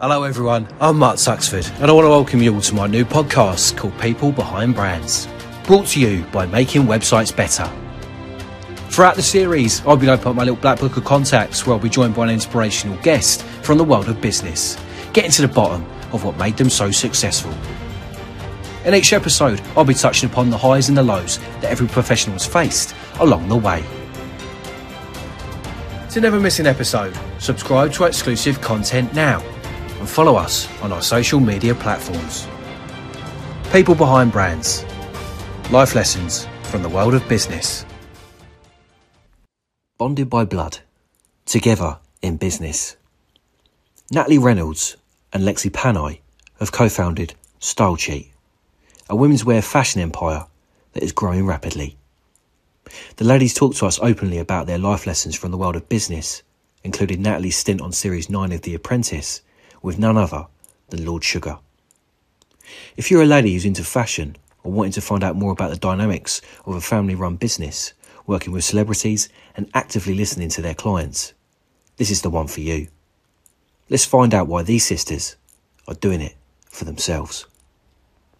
Hello, everyone. I'm Mark Suxford, and I want to welcome you all to my new podcast called People Behind Brands, brought to you by Making Websites Better. Throughout the series, I'll be opening up my little black book of contacts where I'll be joined by an inspirational guest from the world of business, getting to the bottom of what made them so successful. In each episode, I'll be touching upon the highs and the lows that every professional has faced along the way. To never miss an episode, subscribe to our exclusive content now and follow us on our social media platforms. People behind brands. Life lessons from the world of business. Bonded by blood. Together in business. Natalie Reynolds and Lexi Panayi have co founded Style Cheat, a women's wear fashion empire that is growing rapidly. The ladies talk to us openly about their life lessons from the world of business, including Natalie's stint on Series 9 of The Apprentice with none other than Lord Sugar. If you're a lady who's into fashion or wanting to find out more about the dynamics of a family run business, working with celebrities and actively listening to their clients, this is the one for you. Let's find out why these sisters are doing it for themselves.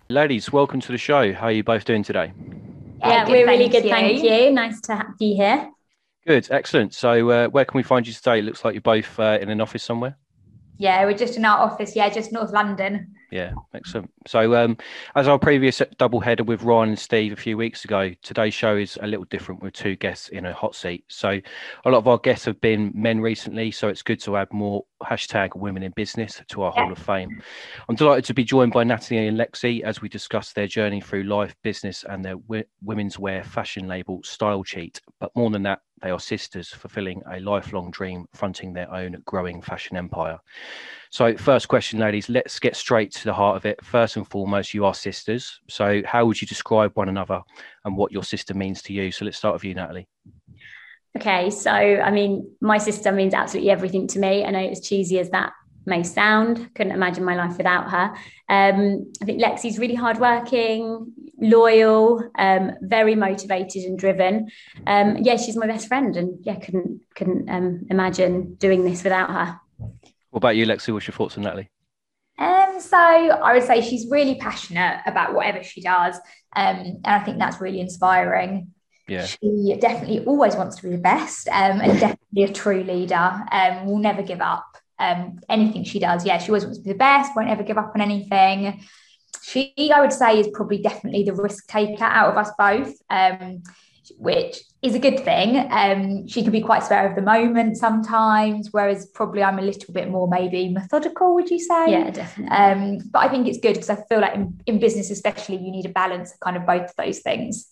Ladies, welcome to the show. How are you both doing today? Yeah, we're really good. Thank you. Nice to be here. Good, excellent. So, uh, where can we find you today? It looks like you're both uh, in an office somewhere. Yeah, we're just in our office. Yeah, just North London. Yeah, excellent. So, um, as our previous double header with Ryan and Steve a few weeks ago, today's show is a little different with two guests in a hot seat. So, a lot of our guests have been men recently, so it's good to add more hashtag women in business to our yeah. Hall of Fame. I'm delighted to be joined by Natalie and Lexi as we discuss their journey through life, business, and their w- women's wear fashion label Style Cheat. But more than that, they are sisters fulfilling a lifelong dream, fronting their own growing fashion empire. So, first question, ladies, let's get straight to the heart of it. First and foremost, you are sisters. So, how would you describe one another and what your sister means to you? So, let's start with you, Natalie. Okay, so I mean, my sister means absolutely everything to me. I know it's cheesy as that may sound, couldn't imagine my life without her. Um, I think Lexi's really hardworking, loyal, um, very motivated and driven. Um, yeah, she's my best friend, and yeah, couldn't couldn't um, imagine doing this without her. What about you, Lexi? What's your thoughts on Natalie? Um, so I would say she's really passionate about whatever she does. Um, and I think that's really inspiring. Yeah. She definitely always wants to be the best um, and definitely a true leader. Um, will never give up. Um, anything she does, yeah, she always wants to be the best, won't ever give up on anything. She, I would say, is probably definitely the risk taker out of us both. Um, which is a good thing. Um, she can be quite spare of the moment sometimes, whereas probably I'm a little bit more maybe methodical, would you say? Yeah, definitely. Um, but I think it's good because I feel like in, in business, especially, you need a balance of kind of both of those things.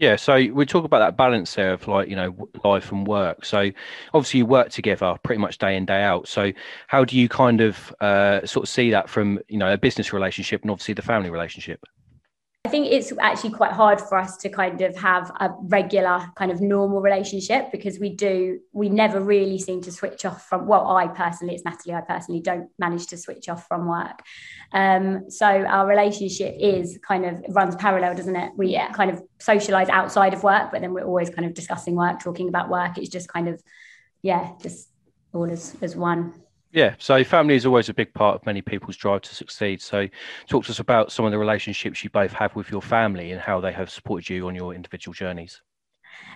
Yeah, so we talk about that balance there of like, you know, life and work. So obviously you work together pretty much day in, day out. So how do you kind of uh, sort of see that from, you know, a business relationship and obviously the family relationship? I think it's actually quite hard for us to kind of have a regular kind of normal relationship because we do we never really seem to switch off from well I personally it's Natalie I personally don't manage to switch off from work. Um, so our relationship is kind of runs parallel doesn't it? We yeah. kind of socialize outside of work but then we're always kind of discussing work talking about work. It's just kind of yeah just all as as one yeah, so family is always a big part of many people's drive to succeed. So, talk to us about some of the relationships you both have with your family and how they have supported you on your individual journeys.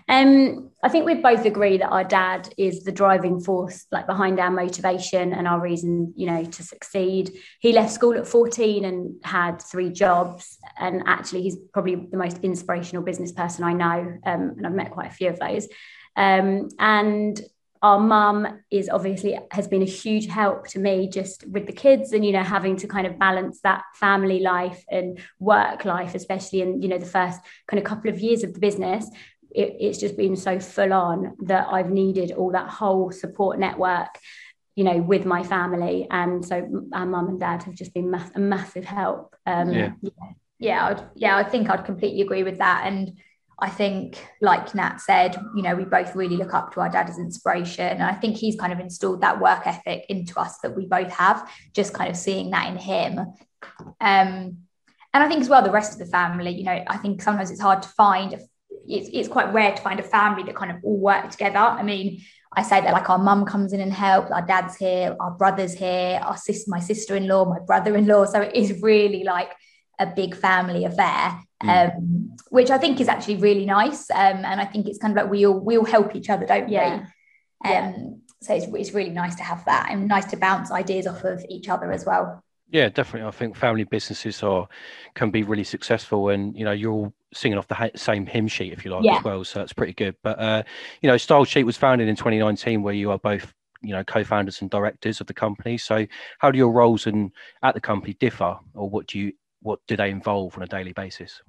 Um, I think we both agree that our dad is the driving force, like behind our motivation and our reason, you know, to succeed. He left school at 14 and had three jobs, and actually, he's probably the most inspirational business person I know, um, and I've met quite a few of those. Um, and our mum is obviously has been a huge help to me just with the kids and you know having to kind of balance that family life and work life especially in you know the first kind of couple of years of the business. It, it's just been so full on that i've needed all that whole support network you know with my family. And so our mum and dad have just been mass- a massive help. Um yeah yeah. yeah, I'd, yeah i think i'd completely agree with that. And I think, like Nat said, you know, we both really look up to our dad as inspiration. And I think he's kind of installed that work ethic into us that we both have, just kind of seeing that in him. Um, and I think as well, the rest of the family, you know, I think sometimes it's hard to find, it's, it's quite rare to find a family that kind of all work together. I mean, I say that like our mum comes in and helps, our dad's here, our brother's here, our sister, my sister-in-law, my brother-in-law. So it is really like a big family affair, mm. um, which I think is actually really nice. Um, and I think it's kind of like we all we all help each other, don't yeah. we? Um, yeah. So it's, it's really nice to have that and nice to bounce ideas off of each other as well. Yeah, definitely. I think family businesses are can be really successful, and you know you're all singing off the same hymn sheet if you like yeah. as well. So that's pretty good. But uh, you know, Style Cheat was founded in 2019, where you are both you know co-founders and directors of the company. So how do your roles and at the company differ, or what do you what do they involve on a daily basis?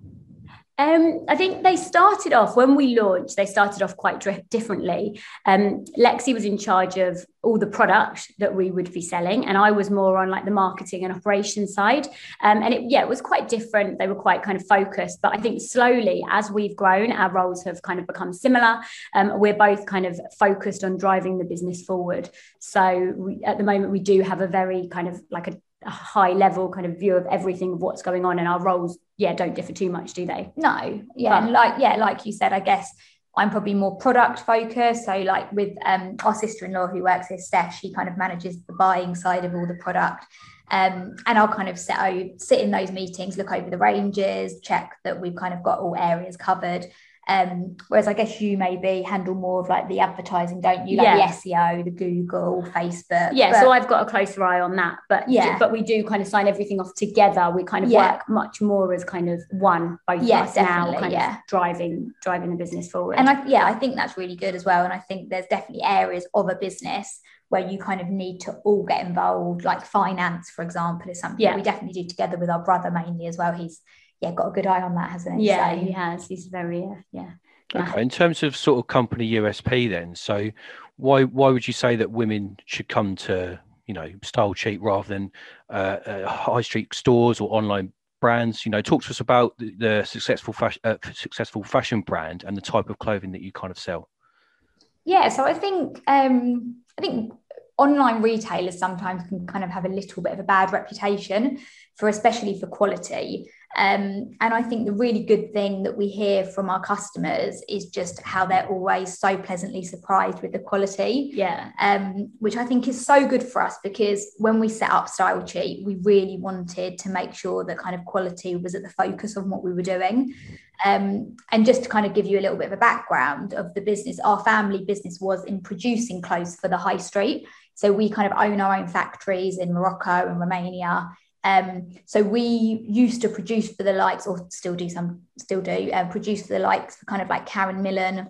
Um, I think they started off when we launched. They started off quite differently. Um, Lexi was in charge of all the product that we would be selling, and I was more on like the marketing and operations side. Um, and it, yeah, it was quite different. They were quite kind of focused. But I think slowly, as we've grown, our roles have kind of become similar. Um, we're both kind of focused on driving the business forward. So we, at the moment, we do have a very kind of like a a high level kind of view of everything of what's going on and our roles yeah don't differ too much do they? No. Yeah but, like yeah like you said i guess i'm probably more product focused. So like with um, our sister-in-law who works here steph she kind of manages the buying side of all the product. Um, and I'll kind of sit, sit in those meetings, look over the ranges, check that we've kind of got all areas covered. Um, whereas I guess you maybe handle more of like the advertising, don't you? Like yeah. the SEO, the Google, Facebook. Yeah, but, so I've got a closer eye on that. But yeah, but we do kind of sign everything off together. We kind of yeah. work much more as kind of one, both yeah, of us now, kind yeah. of driving driving the business forward. And I, yeah, I think that's really good as well. And I think there's definitely areas of a business where you kind of need to all get involved, like finance, for example, is something yeah. we definitely do together with our brother mainly as well. He's yeah got a good eye on that, hasn't he? Yeah, so, he has. He's very uh, yeah. Okay. In terms of sort of company USP, then, so why why would you say that women should come to you know Style Cheat rather than uh, uh, high street stores or online brands? You know, talk to us about the, the successful fashion uh, successful fashion brand and the type of clothing that you kind of sell. Yeah, so I think um, I think online retailers sometimes can kind of have a little bit of a bad reputation for especially for quality um, and I think the really good thing that we hear from our customers is just how they're always so pleasantly surprised with the quality. Yeah. Um, which I think is so good for us because when we set up Style Cheat, we really wanted to make sure that kind of quality was at the focus of what we were doing. Um, and just to kind of give you a little bit of a background of the business, our family business was in producing clothes for the high street. So we kind of own our own factories in Morocco and Romania. Um, so we used to produce for the likes, or still do some, still do uh, produce for the likes for kind of like Karen Millen,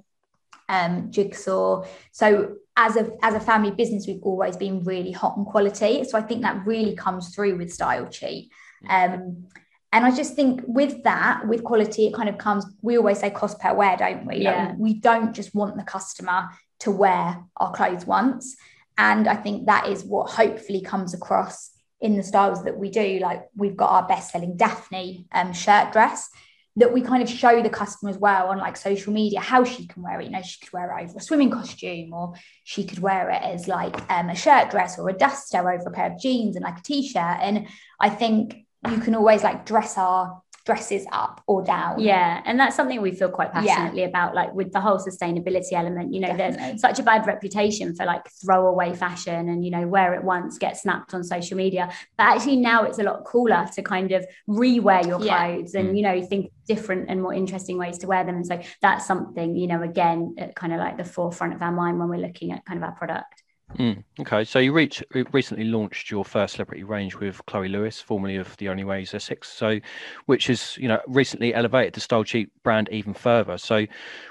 um, Jigsaw. So as a as a family business, we've always been really hot on quality. So I think that really comes through with Style Cheat. Um, and I just think with that, with quality, it kind of comes. We always say cost per wear, don't we? Yeah. Like we don't just want the customer to wear our clothes once. And I think that is what hopefully comes across in the styles that we do. Like we've got our best selling Daphne um, shirt dress that we kind of show the customer as well on like social media how she can wear it. You know, she could wear it over a swimming costume or she could wear it as like um, a shirt dress or a duster over a pair of jeans and like a t-shirt. And I think you can always like dress our dresses up or down. Yeah. And that's something we feel quite passionately yeah. about, like with the whole sustainability element. You know, Definitely. there's such a bad reputation for like throwaway fashion and, you know, wear it once, get snapped on social media. But actually now it's a lot cooler to kind of rewear your clothes yeah. and, mm. you know, think different and more interesting ways to wear them. And so that's something, you know, again, kind of like the forefront of our mind when we're looking at kind of our product. Mm, okay, so you reach, recently launched your first celebrity range with Chloe Lewis, formerly of The Only Way Is Essex, so which has you know recently elevated the Style Cheat brand even further. So,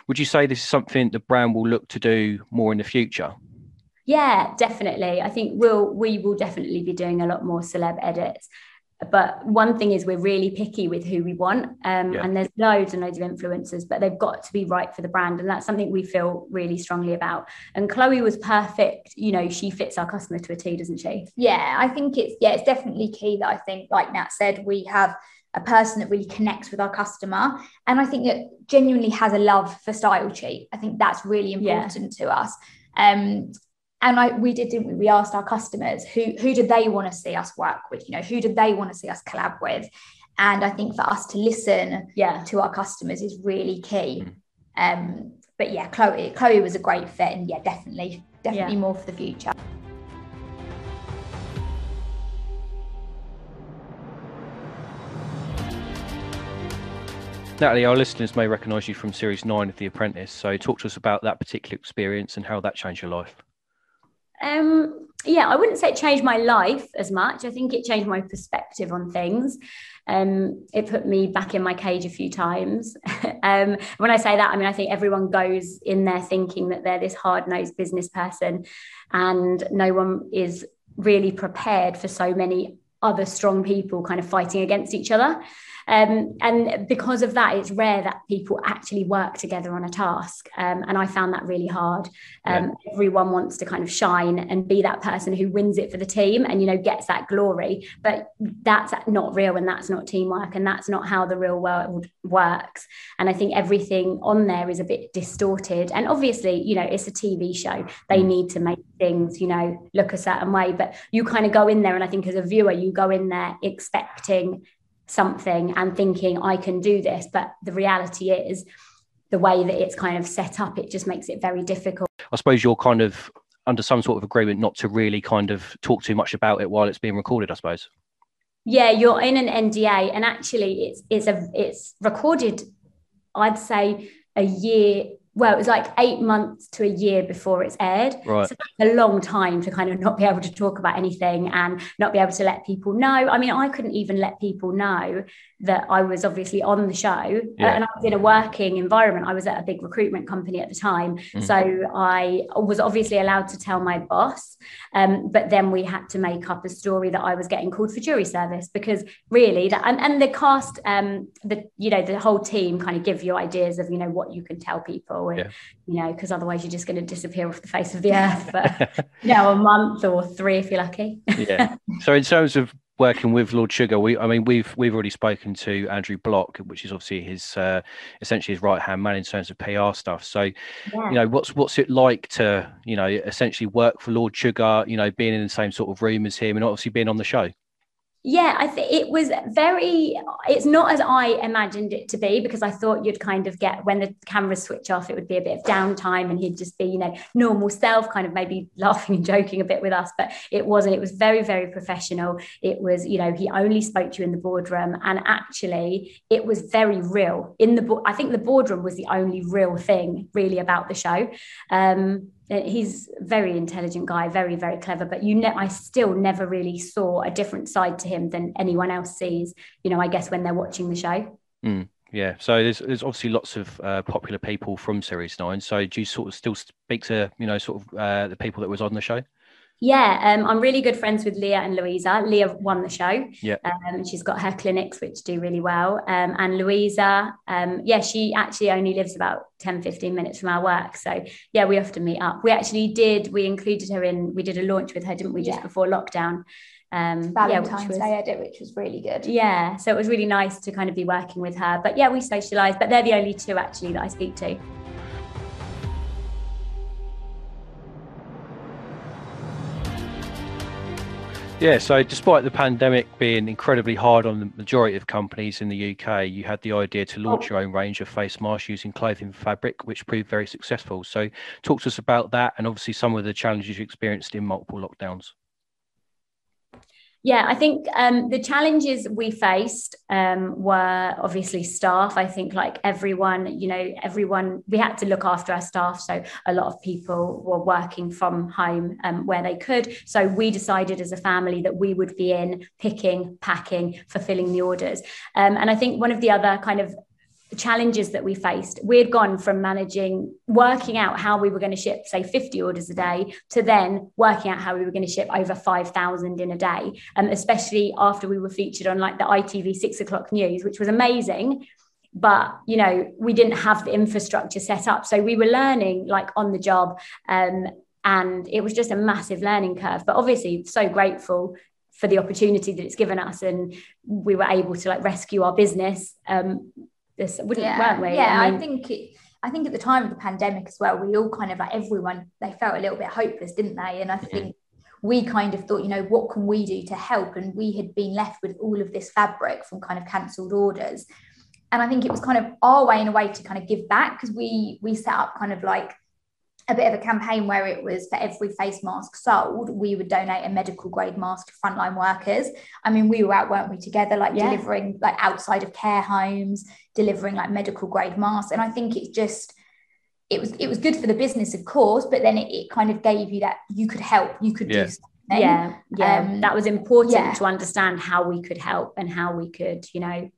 would you say this is something the brand will look to do more in the future? Yeah, definitely. I think we'll we will definitely be doing a lot more celeb edits but one thing is we're really picky with who we want um, yeah. and there's loads and loads of influencers but they've got to be right for the brand and that's something we feel really strongly about and chloe was perfect you know she fits our customer to a t doesn't she yeah i think it's yeah it's definitely key that i think like nat said we have a person that really connects with our customer and i think that genuinely has a love for style cheat i think that's really important yeah. to us um, and I, we did, didn't we? We asked our customers who who did they want to see us work with? You know, who did they want to see us collab with? And I think for us to listen yeah. to our customers is really key. Mm. Um, but yeah, Chloe, Chloe was a great fit, and yeah, definitely definitely yeah. more for the future. Natalie, our listeners may recognise you from series nine of The Apprentice. So, talk to us about that particular experience and how that changed your life. Um, yeah, I wouldn't say it changed my life as much. I think it changed my perspective on things. Um, it put me back in my cage a few times. um, when I say that, I mean, I think everyone goes in there thinking that they're this hard nosed business person, and no one is really prepared for so many other strong people kind of fighting against each other. Um, and because of that, it's rare that people actually work together on a task. Um, and I found that really hard. Um, yeah. Everyone wants to kind of shine and be that person who wins it for the team and, you know, gets that glory. But that's not real and that's not teamwork and that's not how the real world works. And I think everything on there is a bit distorted. And obviously, you know, it's a TV show. They mm. need to make things, you know, look a certain way. But you kind of go in there, and I think as a viewer, you go in there expecting something and thinking I can do this. But the reality is, the way that it's kind of set up, it just makes it very difficult. I suppose you're kind of under some sort of agreement not to really kind of talk too much about it while it's being recorded, I suppose. Yeah, you're in an NDA, and actually, it's it's a it's recorded. I'd say a year well, it was like eight months to a year before it's aired. Right. So that's a long time to kind of not be able to talk about anything and not be able to let people know. I mean, I couldn't even let people know that I was obviously on the show yeah. and I was in a working environment. I was at a big recruitment company at the time. Mm. So I was obviously allowed to tell my boss. Um, but then we had to make up a story that I was getting called for jury service because really that and, and the cast, um, the you know, the whole team kind of give you ideas of, you know, what you can tell people and, yeah. you know, because otherwise you're just going to disappear off the face of the earth for you know a month or three if you're lucky. yeah. So in terms of working with Lord Sugar, we I mean we've we've already spoken to Andrew Block, which is obviously his uh, essentially his right hand man in terms of PR stuff. So, yeah. you know, what's what's it like to you know essentially work for Lord Sugar? You know, being in the same sort of room as him, and obviously being on the show yeah i think it was very it's not as i imagined it to be because i thought you'd kind of get when the cameras switch off it would be a bit of downtime and he'd just be you know normal self kind of maybe laughing and joking a bit with us but it wasn't. It was very very professional. It was you know he only spoke to you in the boardroom and actually it was very real. In the i think the boardroom was the only real thing really about the show. Um he's a very intelligent guy, very, very clever. But you know, I still never really saw a different side to him than anyone else sees. You know, I guess when they're watching the show. Mm, yeah. So there's there's obviously lots of uh, popular people from Series Nine. So do you sort of still speak to you know sort of uh, the people that was on the show? Yeah, um, I'm really good friends with Leah and Louisa. Leah won the show. Yeah. Um, she's got her clinics, which do really well. Um, and Louisa, um, yeah, she actually only lives about 10, 15 minutes from our work. So, yeah, we often meet up. We actually did, we included her in, we did a launch with her, didn't we, just yeah. before lockdown? Um, Valentine's yeah, was, Day edit, which was really good. Yeah, so it was really nice to kind of be working with her. But yeah, we socialised, but they're the only two actually that I speak to. Yeah, so despite the pandemic being incredibly hard on the majority of companies in the UK, you had the idea to launch your own range of face masks using clothing fabric, which proved very successful. So, talk to us about that and obviously some of the challenges you experienced in multiple lockdowns. Yeah, I think um, the challenges we faced um, were obviously staff. I think, like everyone, you know, everyone, we had to look after our staff. So, a lot of people were working from home um, where they could. So, we decided as a family that we would be in picking, packing, fulfilling the orders. Um, and I think one of the other kind of challenges that we faced. We had gone from managing, working out how we were going to ship, say, 50 orders a day, to then working out how we were going to ship over 5,000 in a day, um, especially after we were featured on like the ITV six o'clock news, which was amazing. But you know, we didn't have the infrastructure set up, so we were learning like on the job, um, and it was just a massive learning curve. But obviously, so grateful for the opportunity that it's given us, and we were able to like rescue our business um, this, wouldn't yeah. weren't we? Yeah, I, mean, I think it, I think at the time of the pandemic as well, we all kind of like everyone they felt a little bit hopeless, didn't they? And I think we kind of thought, you know, what can we do to help? And we had been left with all of this fabric from kind of cancelled orders. And I think it was kind of our way in a way to kind of give back because we we set up kind of like a bit of a campaign where it was for every face mask sold, we would donate a medical grade mask to frontline workers. I mean, we were out, weren't we, together, like yeah. delivering like outside of care homes, delivering like medical grade masks. And I think it's just it was it was good for the business, of course, but then it, it kind of gave you that you could help, you could yeah. do something. Yeah, yeah. Um, that was important yeah. to understand how we could help and how we could, you know,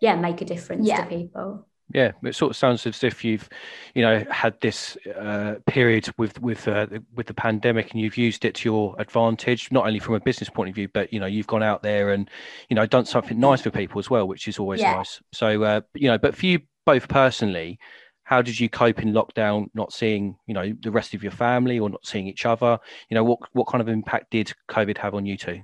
yeah, make a difference to people yeah it sort of sounds as if you've you know had this uh, period with with uh, with the pandemic and you've used it to your advantage not only from a business point of view but you know you've gone out there and you know done something nice for people as well which is always yeah. nice. So uh, you know but for you both personally how did you cope in lockdown not seeing you know the rest of your family or not seeing each other? You know what what kind of impact did covid have on you two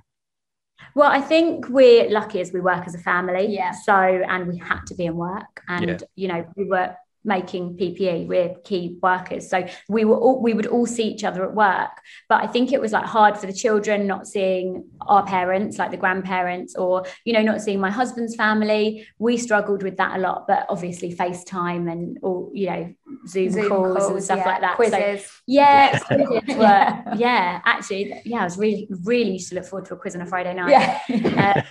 well, I think we're lucky as we work as a family. Yeah. So, and we had to be in work, and yeah. you know, we were making PPE. We're key workers, so we were all, we would all see each other at work. But I think it was like hard for the children not seeing our parents, like the grandparents, or you know, not seeing my husband's family. We struggled with that a lot, but obviously FaceTime and all you know Zoom, Zoom calls, calls, and stuff yeah. like that. Quizzes. So, yeah, quizzes were, yeah, actually, yeah, I was really really used to look forward to a quiz on a Friday night. Yeah.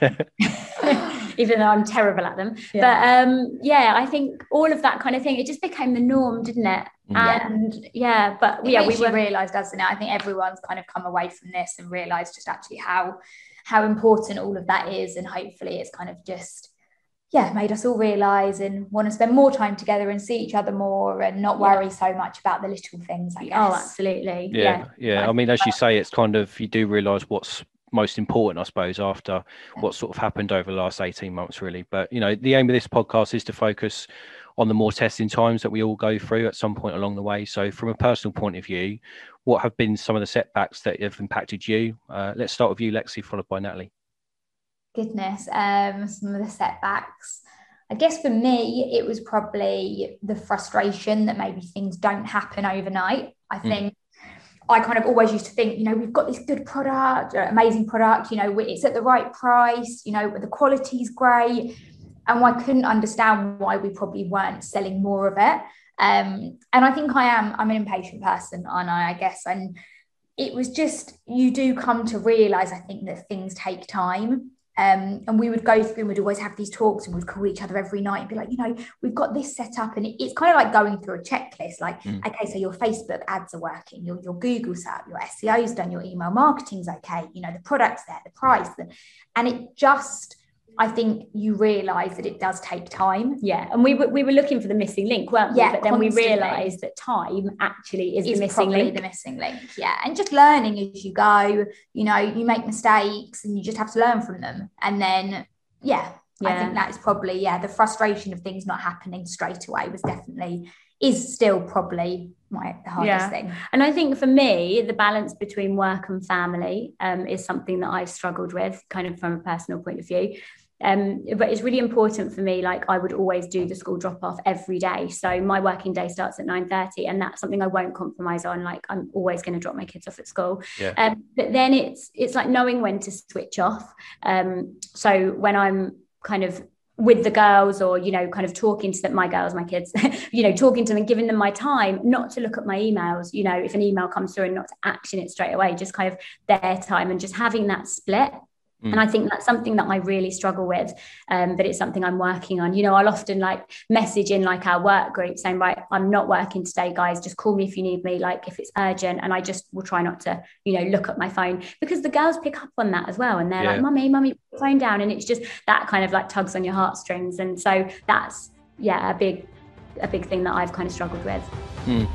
Uh, even though I'm terrible at them. Yeah. But um, yeah, I think all of that kind of thing, it just became the norm, didn't it? Yeah. And yeah, but it yeah, we were realised, doesn't it? I think everyone's kind of come away from this and realised just actually how how important all of that is, and hopefully it's kind of just yeah made us all realize and want to spend more time together and see each other more and not worry yeah. so much about the little things i oh, guess oh absolutely yeah yeah, yeah. i mean as you say it's kind of you do realize what's most important, I suppose, after what sort of happened over the last 18 months, really. But, you know, the aim of this podcast is to focus on the more testing times that we all go through at some point along the way. So, from a personal point of view, what have been some of the setbacks that have impacted you? Uh, let's start with you, Lexi, followed by Natalie. Goodness, um, some of the setbacks. I guess for me, it was probably the frustration that maybe things don't happen overnight. I mm. I kind of always used to think, you know, we've got this good product, amazing product, you know, it's at the right price, you know, the quality's great. And I couldn't understand why we probably weren't selling more of it. Um, and I think I am, I'm an impatient person, and I, I guess. And it was just, you do come to realize, I think, that things take time. Um, and we would go through and we'd always have these talks and we'd call each other every night and be like, you know, we've got this set up. And it, it's kind of like going through a checklist like, mm. okay, so your Facebook ads are working, your, your Google set up, your SEO's done, your email marketing's okay, you know, the product's there, the price. The, and it just, I think you realise that it does take time. Yeah, and we were we were looking for the missing link, weren't we? Yeah, but then constantly. we realised that time actually is, is the missing link. The missing link, yeah, and just learning as you go. You know, you make mistakes, and you just have to learn from them. And then, yeah, yeah. I think that is probably yeah the frustration of things not happening straight away was definitely is still probably my hardest yeah. thing. And I think for me, the balance between work and family um, is something that I've struggled with, kind of from a personal point of view. Um, but it's really important for me like i would always do the school drop off every day. So my working day starts at 9.30 and that's something i won't compromise on. Like i'm always going to drop my kids off at school. Yeah. um, but then it's it's like knowing when to switch off. Um, so when i'm kind of with the girls or you know kind of talking to them, my girls my kids you know talking to them and giving them my time not to look at my emails you know if an email comes through and not to action it straight away just kind of their time and just having that split Mm. And I think that's something that I really struggle with, um, but it's something I'm working on. You know, I'll often like message in like our work group saying, right, I'm not working today, guys. Just call me if you need me, like if it's urgent. And I just will try not to, you know, look at my phone because the girls pick up on that as well. And they're yeah. like, mummy, mummy, phone down. And it's just that kind of like tugs on your heartstrings. And so that's, yeah, a big, a big thing that I've kind of struggled with. Mm.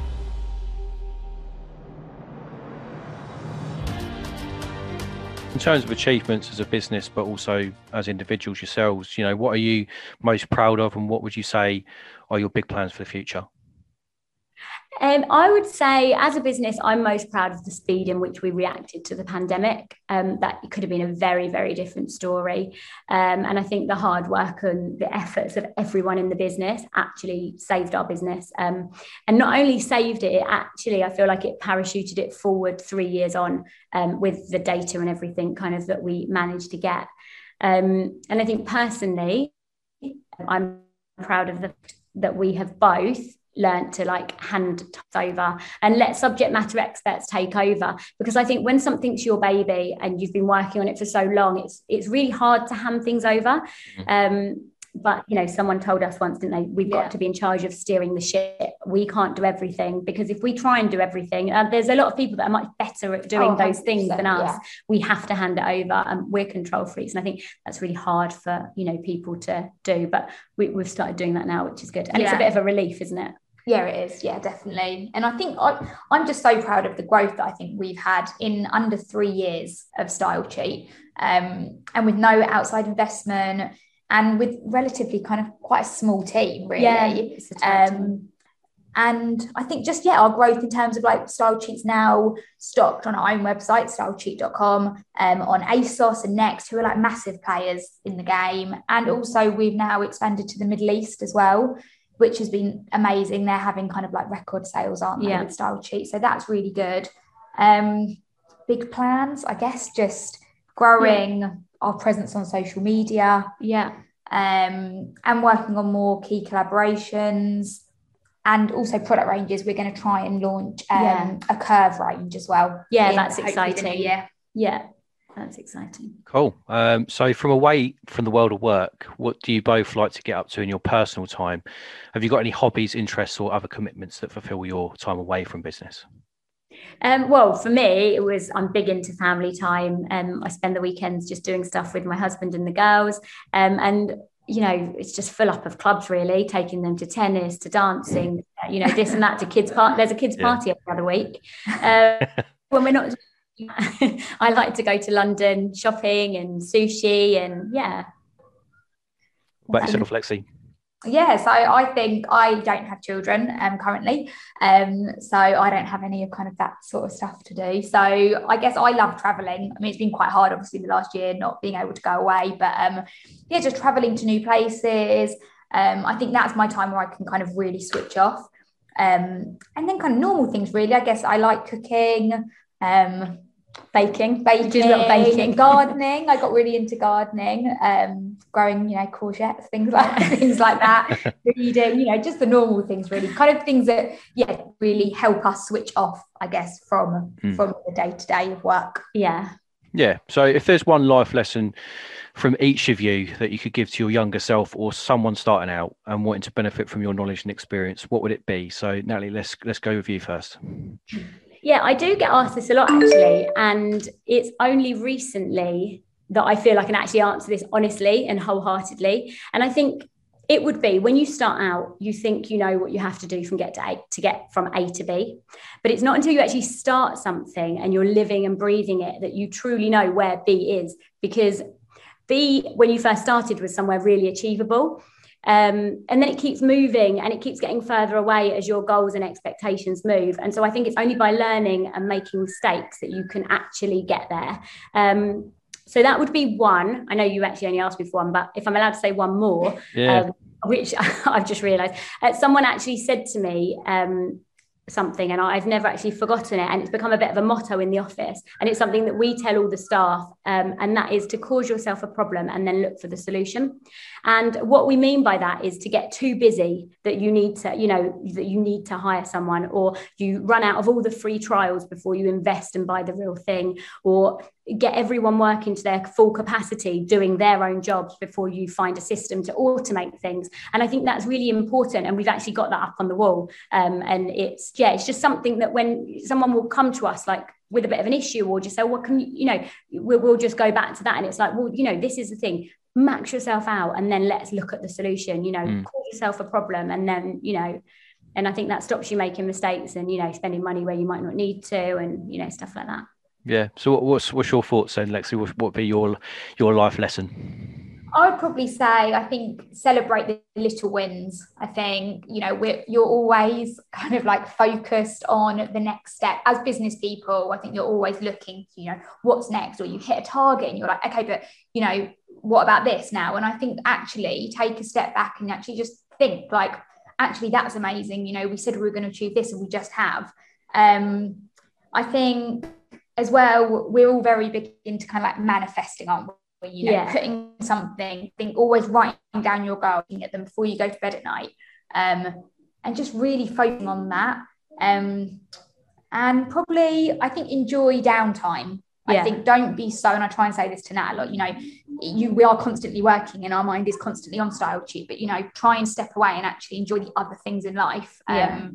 In terms of achievements as a business, but also as individuals yourselves, you know, what are you most proud of, and what would you say are your big plans for the future? Um, I would say, as a business, I'm most proud of the speed in which we reacted to the pandemic. Um, that could have been a very, very different story. Um, and I think the hard work and the efforts of everyone in the business actually saved our business. Um, and not only saved it, it actually, I feel like it parachuted it forward three years on um, with the data and everything kind of that we managed to get. Um, and I think personally, I'm proud of the that we have both learned to like hand over and let subject matter experts take over. Because i think when something's your baby and you've been working on it for so long it's it's really hard to hand things over. Mm-hmm. um, but you know someone told us once didn't they? We've yeah. got to be in charge of steering the ship. We can't do everything because if we try and do everything uh, there's a lot of people that are much better at doing oh, those things than us. yeah. we have to hand it over and we're control freaks. And i think that's really hard for you know people to do. But we, have started doing that now which is good. And yeah. it's a bit of a relief isn't it yeah, it is. Yeah, definitely. And I think I, I'm just so proud of the growth that I think we've had in under three years of Style Cheat. Um, and with no outside investment and with relatively kind of quite a small team, really. Yeah, um, and I think just, yeah, our growth in terms of like Style Cheats now stocked on our own website, stylecheat.com, um, on ASOS and Next, who are like massive players in the game. And also we've now expanded to the Middle East as well which has been amazing. They're having kind of like record sales, aren't they, yeah. with Style Cheat? So that's really good. Um, big plans, I guess, just growing yeah. our presence on social media. Yeah. Um, and working on more key collaborations and also product ranges. We're going to try and launch um, yeah. a curve range as well. Yeah, that's exciting. Yeah. Yeah that's exciting. Cool. Um, so, from away from the world of work, what do you both like to get up to in your personal time? Have you got any hobbies, interests, or other commitments that fulfill your time away from business? Um, well, for me, it was I'm big into family time. Um, I spend the weekends just doing stuff with my husband and the girls, um, and you know, it's just full up of clubs really, taking them to tennis, to dancing, you know, this and that to kids part. There's a kids party yeah. every other week. Uh, when we're not I like to go to London shopping and sushi and yeah. Back to Lexi. Yeah, so I think I don't have children um, currently, um, so I don't have any of kind of that sort of stuff to do. So I guess I love traveling. I mean, it's been quite hard, obviously, the last year not being able to go away, but um, yeah, just traveling to new places. Um, I think that's my time where I can kind of really switch off. Um, and then kind of normal things, really. I guess I like cooking. Um, baking, baking, baking, gardening. I got really into gardening, um, growing, you know, courgettes, things like things like that. Reading, you know, just the normal things, really, kind of things that, yeah, really help us switch off, I guess, from mm. from the day to day of work. Yeah. Yeah. So, if there's one life lesson from each of you that you could give to your younger self or someone starting out and wanting to benefit from your knowledge and experience, what would it be? So, Natalie, let's let's go with you first. Yeah, I do get asked this a lot actually. And it's only recently that I feel I can actually answer this honestly and wholeheartedly. And I think it would be when you start out, you think you know what you have to do from get to A to get from A to B. But it's not until you actually start something and you're living and breathing it that you truly know where B is. Because B, when you first started, was somewhere really achievable. Um, and then it keeps moving and it keeps getting further away as your goals and expectations move. And so I think it's only by learning and making mistakes that you can actually get there. Um, so that would be one. I know you actually only asked me for one, but if I'm allowed to say one more, yeah. um, which I've just realised, uh, someone actually said to me, um, something and I've never actually forgotten it. And it's become a bit of a motto in the office. And it's something that we tell all the staff um, and that is to cause yourself a problem and then look for the solution. And what we mean by that is to get too busy that you need to you know that you need to hire someone or you run out of all the free trials before you invest and buy the real thing or get everyone working to their full capacity doing their own jobs before you find a system to automate things. And i think that's really important and we've actually got that up on the wall. Um, and it's yeah it's just something that when someone will come to us like with a bit of an issue or just say what can you you know we'll, we'll just go back to that and it's like well you know this is the thing. Max yourself out and then let's look at the solution you know mm. call yourself a problem and then you know and i think that stops you making mistakes and you know spending money where you might not need to and you know stuff like that yeah. So what's what's your thoughts then, Lexi? What would be your your life lesson? I would probably say I think celebrate the little wins. I think you know we're, you're always kind of like focused on the next step as business people. I think you're always looking, you know, what's next, or you hit a target and you're like, okay, but you know, what about this now? And I think actually take a step back and actually just think like, actually that's amazing. You know, we said we were going to achieve this and we just have. Um, I think as well, we're all very big into kind of like manifesting, aren't we? You know, yeah. putting something, think always writing down your goal, looking at them before you go to bed at night. Um, and just really focusing on that. Um, and probably, I think, enjoy downtime. Yeah. I think don't be so, and I try and say this to Nat a lot, you know, you we are constantly working and our mind is constantly on style cheat, but you know, try and step away and actually enjoy the other things in life. Yeah.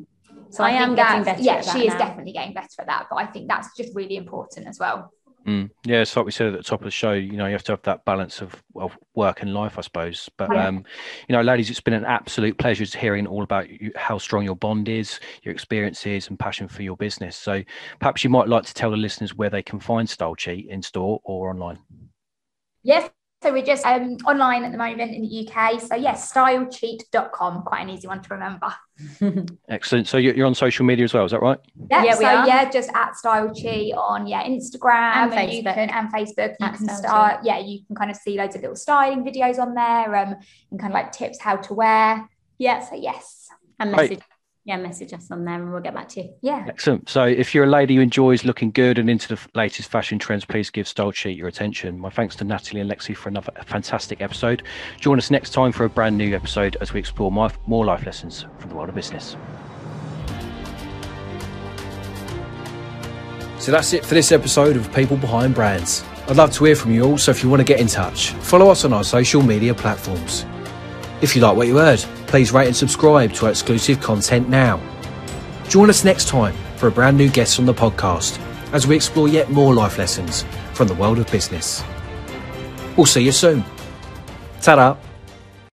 So I am getting better Yeah, at that she is now. definitely getting better at that, but I think that's just really important as well. Mm. Yeah, it's like we said at the top of the show. You know, you have to have that balance of, of work and life, I suppose. But Yeah. um, you know, ladies, it's been an absolute pleasure to hearing all about you, how strong your bond is, your experiences, and passion for your business. So, perhaps you might like to tell the listeners where they can find Style Cheat in store or online. Yes. So we're just um, online at the moment in the UK. So yes, stylecheat.com, quite an easy one to remember. Excellent. So you're, you're on social media as well, is that right? Yeah, Yeah, we so are. yeah, just at Style Cheat on yeah Instagram and, you Facebook. can and Facebook. You At can Style start yeah, you can kind of see loads of little styling videos on there, um, and kind of like tips how to wear. Yeah. So yes, And Great. message, yeah, message us on there and we'll get back to you. yeah, Excellent. So, if you're a lady who enjoys looking good and into the latest fashion trends, please give Style Cheat your attention. My thanks to Natalie and Lexi for another fantastic episode. Join us next time for a brand new episode as we explore my, more life lessons from the world of business. So that's it for this episode of People Behind Brands. I'd love to hear from you all, so if you want to get in touch, follow us on our social media platforms. If you like what you heard, please rate and subscribe to our exclusive content now. Join us next time for a brand new guest on the podcast as we explore yet more life lessons from the world of business. We'll see you soon. Ta-da!